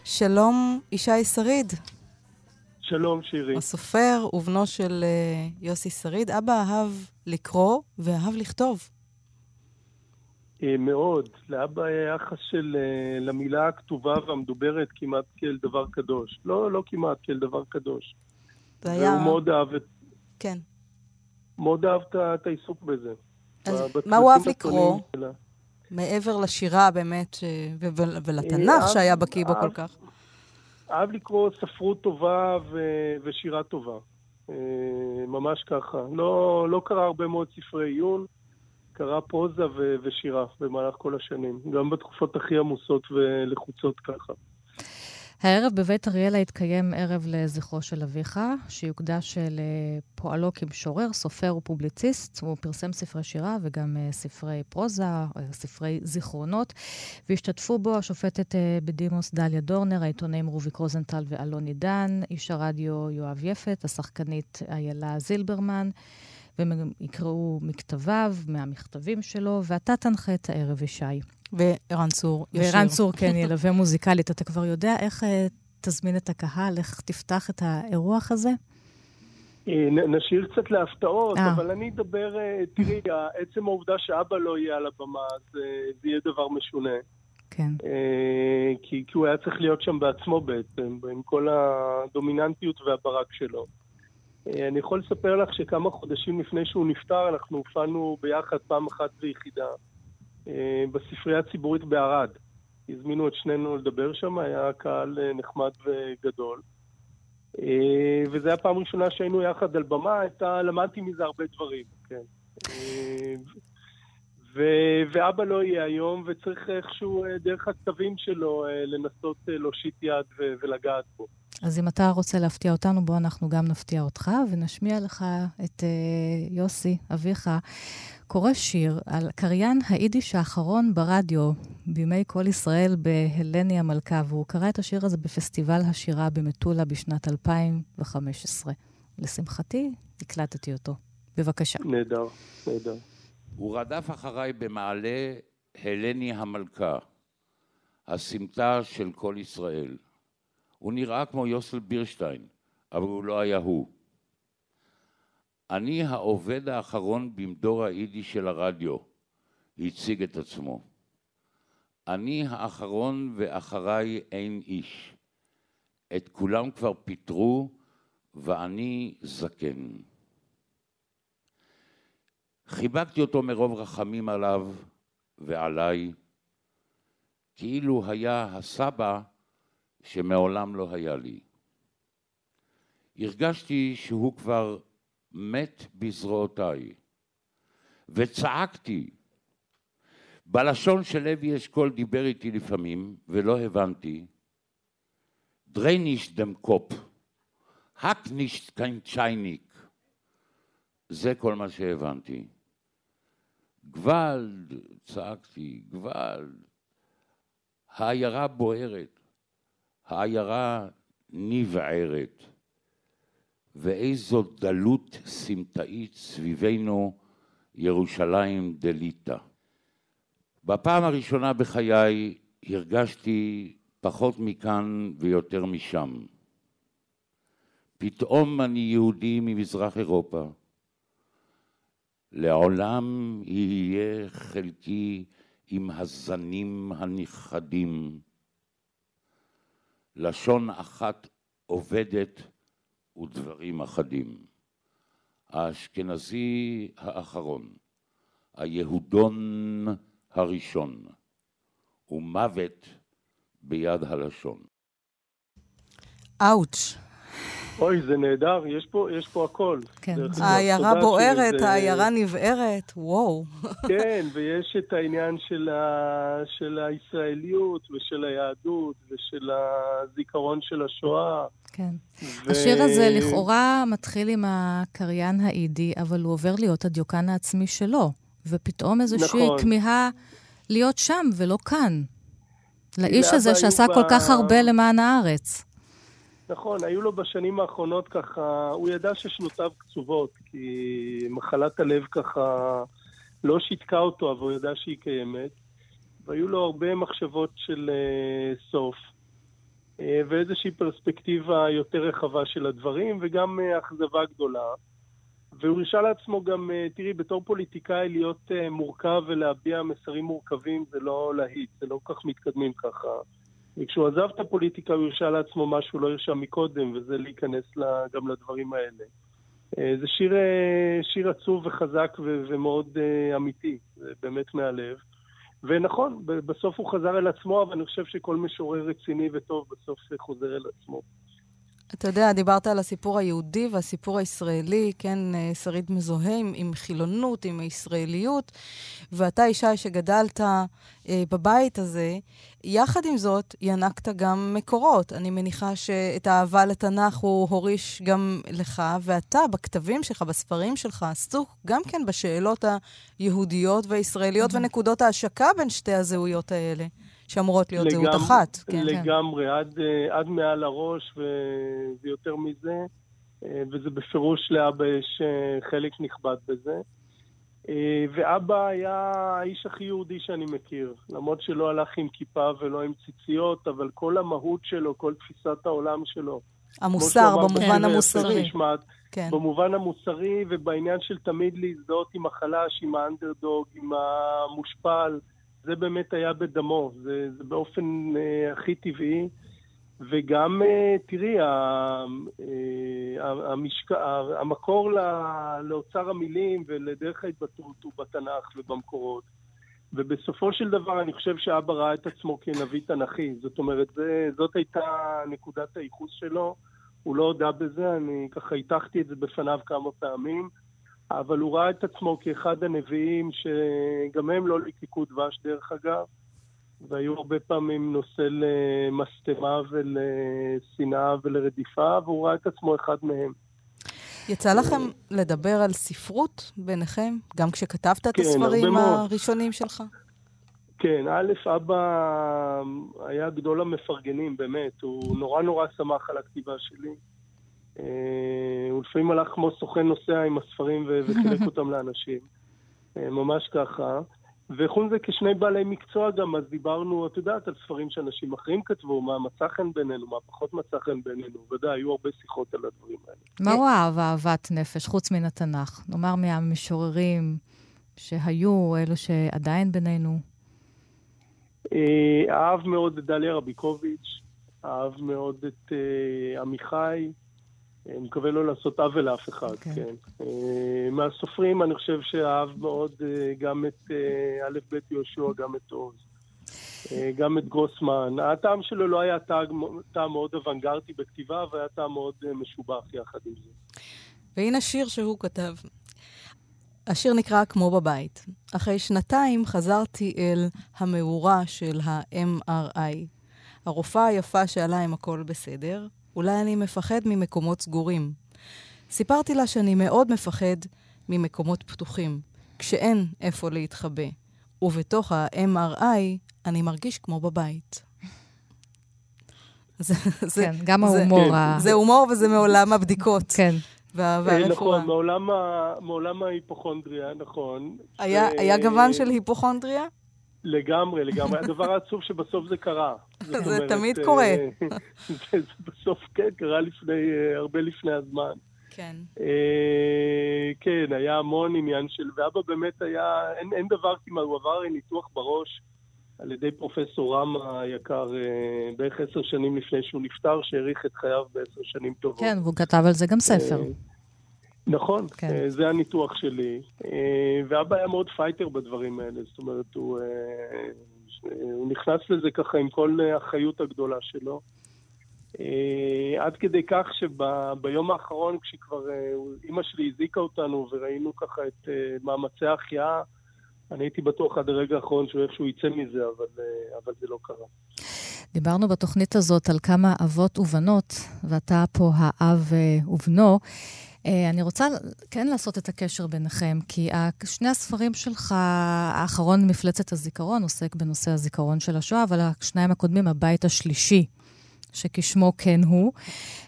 שלום, ישי שריד. שלום, שירי. הסופר ובנו של uh, יוסי שריד. אבא אהב לקרוא ואהב לכתוב. Uh, מאוד. לאבא היה יחס של, uh, למילה הכתובה והמדוברת כמעט כאל דבר קדוש. לא, לא כמעט כאל דבר קדוש. זה היה... והוא מאוד אהב את... כן. מאוד אהב את העיסוק בזה. אז מה הוא אהב לקרוא? שלה. מעבר לשירה באמת, ולתנ"ך שהיה בקיא בו כל כך. אהב לקרוא ספרות טובה ו- ושירה טובה. אה, ממש ככה. לא, לא קרא הרבה מאוד ספרי עיון, קרא פרוזה ושירה במהלך כל השנים. גם בתקופות הכי עמוסות ולחוצות ככה. הערב בבית אריאלה התקיים ערב לזכרו של אביך, שיוקדש לפועלו כמשורר, סופר ופובליציסט. הוא פרסם ספרי שירה וגם אה, ספרי פרוזה, אה, ספרי זיכרונות, והשתתפו בו השופטת אה, בדימוס דליה דורנר, העיתונאים רוביק רוזנטל ואלון עידן, איש הרדיו יואב יפת, השחקנית איילה זילברמן, והם יקראו מכתביו, מהמכתבים שלו, ואתה תנחה את הערב, ישי. וערן צור ישיר. וערן צור, כן, ילווה מוזיקלית. אתה כבר יודע איך אה, תזמין את הקהל, איך תפתח את האירוח הזה? אה, נשאיר קצת להפתעות, אה. אבל אני אדבר, תראי, עצם העובדה שאבא לא יהיה על הבמה, זה, זה יהיה דבר משונה. כן. כי, כי הוא היה צריך להיות שם בעצמו בעצם, עם כל הדומיננטיות והברק שלו. אה, אני יכול לספר לך שכמה חודשים לפני שהוא נפטר, אנחנו הופענו ביחד פעם אחת ויחידה אה, בספרייה הציבורית בערד. הזמינו את שנינו לדבר שם, היה קהל אה, נחמד וגדול. וזו הייתה פעם ראשונה שהיינו יחד על במה, הייתה, למדתי מזה הרבה דברים, כן. ו- ואבא לא יהיה היום, וצריך איכשהו, דרך הכתבים שלו, לנסות להושיט יד ו- ולגעת בו. אז אם אתה רוצה להפתיע אותנו, בוא אנחנו גם נפתיע אותך, ונשמיע לך את uh, יוסי, אביך, קורא שיר על קריין היידיש האחרון ברדיו בימי כל ישראל בהלני המלכה, והוא קרא את השיר הזה בפסטיבל השירה במטולה בשנת 2015. לשמחתי, הקלטתי אותו. בבקשה. נהדר, נהדר. הוא רדף אחריי במעלה הלני המלכה, הסמטה של כל ישראל. הוא נראה כמו יוסל בירשטיין, אבל הוא לא היה הוא. אני העובד האחרון במדור היידיש של הרדיו, הציג את עצמו. אני האחרון ואחריי אין איש. את כולם כבר פיטרו ואני זקן. חיבקתי אותו מרוב רחמים עליו ועליי, כאילו היה הסבא שמעולם לא היה לי. הרגשתי שהוא כבר מת בזרועותיי, וצעקתי. בלשון של לוי אשכול דיבר איתי לפעמים, ולא הבנתי. דריי נישט דעם קאָפּ, האַק נישט קיין טשײַניק. זה כל מה שהבנתי. גוואלד, צעקתי, גוואלד. העיירה בוערת, העיירה נבערת, ואיזו דלות סמטאית סביבנו ירושלים דליטא. בפעם הראשונה בחיי הרגשתי פחות מכאן ויותר משם. פתאום אני יהודי ממזרח אירופה. לעולם יהיה חלקי עם הזנים הנכחדים. לשון אחת עובדת ודברים אחדים. האשכנזי האחרון, היהודון הראשון, ומוות ביד הלשון. אאוץ'. אוי, זה נהדר, יש פה, יש פה הכל. כן. העיירה בוערת, שזה- העיירה נבערת, וואו. כן, ויש את העניין של, ה... של הישראליות ושל היהדות ושל הזיכרון של השואה. כן. ו... השיר הזה לכאורה מתחיל עם הקריין האידי, אבל הוא עובר להיות הדיוקן העצמי שלו. ופתאום איזושהי נכון. כמיהה להיות שם ולא כאן. לאיש הזה שעשה כל כך הרבה למען הארץ. נכון, היו לו בשנים האחרונות ככה, הוא ידע ששנותיו קצובות, כי מחלת הלב ככה לא שיתקה אותו, אבל הוא ידע שהיא קיימת. והיו לו הרבה מחשבות של uh, סוף, uh, ואיזושהי פרספקטיבה יותר רחבה של הדברים, וגם uh, אכזבה גדולה. והוא הרשה לעצמו גם, uh, תראי, בתור פוליטיקאי להיות uh, מורכב ולהביע מסרים מורכבים זה לא להיט, זה לא כל כך מתקדמים ככה. וכשהוא עזב את הפוליטיקה הוא הרשה לעצמו מה שהוא לא הרשה מקודם, וזה להיכנס לה, גם לדברים האלה. אה, זה שיר, אה, שיר עצוב וחזק ו- ומאוד uh, אמיתי, זה באמת מהלב. ונכון, בסוף הוא חזר אל עצמו, אבל אני חושב שכל משורר רציני וטוב בסוף חוזר אל עצמו. אתה יודע, דיברת על הסיפור היהודי והסיפור הישראלי, כן, אה, שריד מזוהה עם, עם חילונות, עם הישראליות, ואתה אישה שגדלת אה, בבית הזה. יחד עם זאת, ינקת גם מקורות. אני מניחה שאת האהבה לתנ"ך הוא הוריש גם לך, ואתה, בכתבים שלך, בספרים שלך, עסוק גם כן בשאלות היהודיות והישראליות. ונקודות ההשקה בין שתי הזהויות האלה. שאמורות להיות לגמ, זהות אחת. כן. לגמרי, עד, אה, עד מעל הראש, ויותר מזה, אה, וזה בפירוש לאבא יש אה, חלק נכבד בזה. ואבא היה האיש הכי יהודי שאני מכיר, למרות שלא הלך עם כיפה ולא עם ציציות, אבל כל המהות שלו, כל תפיסת העולם שלו. המוסר, במובן המוסרי. משמעת, כן. במובן המוסרי ובעניין של תמיד להזדהות עם החלש, עם האנדרדוג, עם המושפל. זה באמת היה בדמו, זה, זה באופן אה, הכי טבעי. וגם, אה, תראי, ה, אה, המשק... המקור לאוצר המילים ולדרך ההתבטאות הוא בתנ"ך ובמקורות. ובסופו של דבר אני חושב שאבא ראה את עצמו כנביא תנ"כי. זאת אומרת, זה, זאת הייתה נקודת הייחוס שלו. הוא לא הודה בזה, אני ככה הטחתי את זה בפניו כמה פעמים. אבל הוא ראה את עצמו כאחד הנביאים, שגם הם לא ליקקו דבש דרך אגב, והיו הרבה פעמים נושא למשטמה ולשנאה ולרדיפה, והוא ראה את עצמו אחד מהם. יצא לכם לדבר על ספרות ביניכם, גם כשכתבת את כן, הספרים הראשונים שלך? כן, א', אבא היה גדול המפרגנים, באמת. הוא נורא נורא שמח על הכתיבה שלי. אה, הוא לפעמים הלך כמו סוכן נוסע עם הספרים וחילק אותם לאנשים. אה, ממש ככה. וחוץ מזה, כשני בעלי מקצוע גם, אז דיברנו, את יודעת, על ספרים שאנשים אחרים כתבו, מה מצא חן בינינו, מה פחות מצא חן בינינו. ודאי, היו הרבה שיחות על הדברים האלה. מה הוא אהב אהבת נפש, חוץ מן התנ"ך? נאמר מהמשוררים שהיו, אלו שעדיין בינינו. אה, אהב מאוד את דליה רביקוביץ', אהב מאוד את עמיחי. מקווה לא לעשות עוול לאף אחד, okay. אוקיי. כן. Uh, מהסופרים אני חושב שאהב מאוד uh, גם את אה, א' ב' יהושע, גם את עוז. גם את גרוסמן. הטעם שלו לא היה טעם מאוד אוונגרטי בכתיבה, אבל היה טעם מאוד משובח יחד עם זה. והנה שיר שהוא כתב. השיר נקרא כמו בבית. אחרי שנתיים חזרתי אל המאורה של ה-MRI. הרופאה היפה שאלה אם הכל בסדר, אולי אני מפחד ממקומות סגורים. סיפרתי לה שאני מאוד מפחד ממקומות פתוחים, כשאין איפה להתחבא. ובתוך ה-MRI אני מרגיש כמו בבית. זה, זה, כן, גם ההומור. זה, ה... זה הומור וזה מעולם הבדיקות. כן. והרפואה. נכון, מעולם, מעולם ההיפוכונדריה, נכון. היה, ו... היה גוון של היפוכונדריה? לגמרי, לגמרי. הדבר העצוב שבסוף זה קרה. זה אומרת, תמיד קורה. זה, זה בסוף, כן, קרה לפני, אה, הרבה לפני הזמן. כן. אה, כן, היה המון עניין של... ואבא באמת היה... אין, אין דבר כמעט, הוא עבר ניתוח בראש על ידי פרופסור רם היקר אה, בערך עשר שנים לפני שהוא נפטר, שהאריך את חייו בעשר שנים טובות. כן, והוא כתב על זה גם ספר. נכון, כן. אה, זה הניתוח שלי. אה, ואבא היה מאוד פייטר בדברים האלה, זאת אומרת, הוא, אה, הוא נכנס לזה ככה עם כל האחריות הגדולה שלו. עד כדי כך שביום האחרון, כשכבר אימא שלי הזעיקה אותנו וראינו ככה את מאמצי ההחייאה, אני הייתי בטוח עד הרגע האחרון שהוא איכשהו יצא מזה, אבל, אבל זה לא קרה. דיברנו בתוכנית הזאת על כמה אבות ובנות, ואתה פה האב ובנו. אה, אני רוצה כן לעשות את הקשר ביניכם, כי שני הספרים שלך, האחרון, מפלצת הזיכרון, עוסק בנושא הזיכרון של השואה, אבל השניים הקודמים, הבית השלישי, שכשמו כן הוא.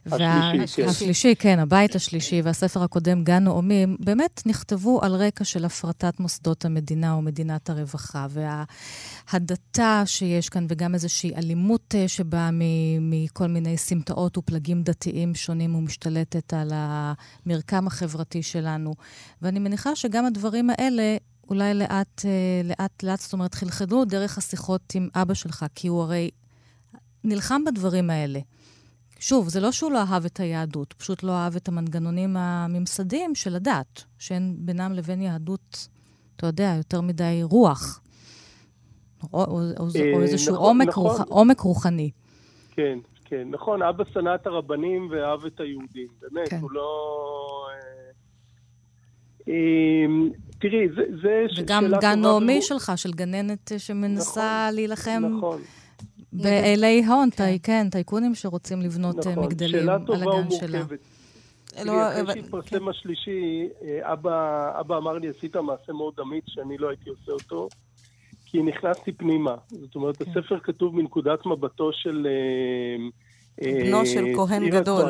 השלישי, וה... כן. השלישי, כן, הבית השלישי, והספר הקודם, גן נעמים, באמת נכתבו על רקע של הפרטת מוסדות המדינה או מדינת הרווחה, וההדתה שיש כאן, וגם איזושהי אלימות אה, שבאה מכל מיני סמטאות ופלגים דתיים שונים ומשתלטת על המרקם החברתי שלנו. ואני מניחה שגם הדברים האלה... אולי לאט, אה, לאט, לאט, זאת אומרת, חלחלו דרך השיחות עם אבא שלך, כי הוא הרי נלחם בדברים האלה. שוב, זה לא שהוא לא אהב את היהדות, פשוט לא אהב את המנגנונים הממסדיים של הדת, שאין בינם לבין יהדות, אתה יודע, יותר מדי רוח. או, או, או, אה, או איזשהו נכון, עומק, נכון. רוח, עומק רוחני. כן, כן, נכון, אבא שנא את הרבנים ואהב את היהודים, באמת, כן. הוא לא... אה, אה, תראי, זה, זה וגם גן נעמי שלך, של גננת אה, שמנסה נכון, להילחם נכון, באילי הון, כן. כן, טייקונים שרוצים לבנות אה, נכון. מגדלים שאלה על טובה הגן שלה. ומורכבת. לא, תראי, אבל- אחרי שהתפרסם השלישי, אה, אבא, אבא אמר לי, עשית מעשה מאוד אמיץ שאני לא הייתי עושה אותו, כי נכנסתי פנימה. זאת אומרת, כן. הספר כתוב מנקודת מבטו של... אה, בנו של כהן גדול.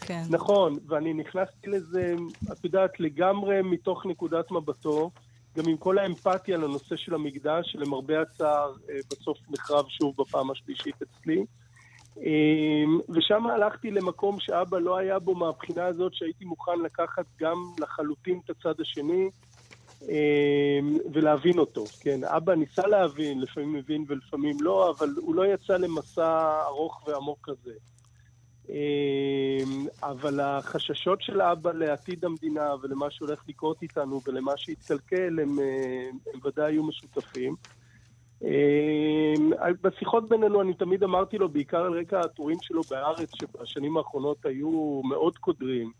כן. נכון, ואני נכנסתי לזה, את יודעת, לגמרי מתוך נקודת מבטו, גם עם כל האמפתיה לנושא של המקדש, שלמרבה הצער אה, בסוף נחרב שוב בפעם השלישית אצלי. אה, ושם הלכתי למקום שאבא לא היה בו מהבחינה הזאת שהייתי מוכן לקחת גם לחלוטין את הצד השני אה, ולהבין אותו. כן, אבא ניסה להבין, לפעמים מבין ולפעמים לא, אבל הוא לא יצא למסע ארוך ועמוק כזה. אה, אבל החששות של אבא לעתיד המדינה ולמה שהולך לקרות איתנו ולמה שהתקלקל, הם, אה, הם ודאי היו משותפים. אה, בשיחות בינינו אני תמיד אמרתי לו, בעיקר על רקע הטורים שלו בארץ, שבשנים האחרונות היו מאוד קודרים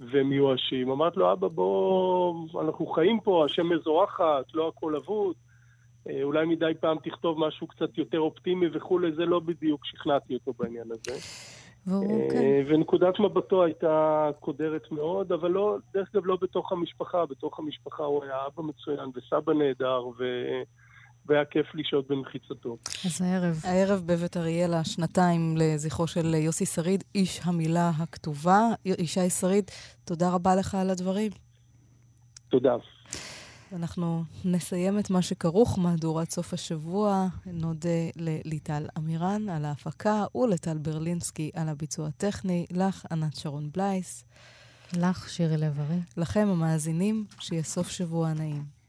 ומיואשים. אמרתי לו, אבא, בוא, אנחנו חיים פה, השמש זורחת, לא הכל אבוד. אה, אולי מדי פעם תכתוב משהו קצת יותר אופטימי וכולי, זה לא בדיוק שכנעתי אותו בעניין הזה. והוא, כן. אה, ונקודת מבטו הייתה קודרת מאוד, אבל לא, דרך אגב לא בתוך המשפחה, בתוך המשפחה הוא היה אבא מצוין וסבא נהדר, ו... והיה כיף לשהות במחיצתו. אז הערב. הערב בבית אריאלה, שנתיים לזכרו של יוסי שריד, איש המילה הכתובה. ישי שריד, תודה רבה לך על הדברים. תודה. אנחנו נסיים את מה שכרוך מהדורת סוף השבוע. נודה לליטל אמירן על ההפקה ולטל ברלינסקי על הביצוע הטכני. לך, ענת שרון בלייס. לך, שירי לב-ארי. לכם, המאזינים, שיהיה סוף שבוע נעים.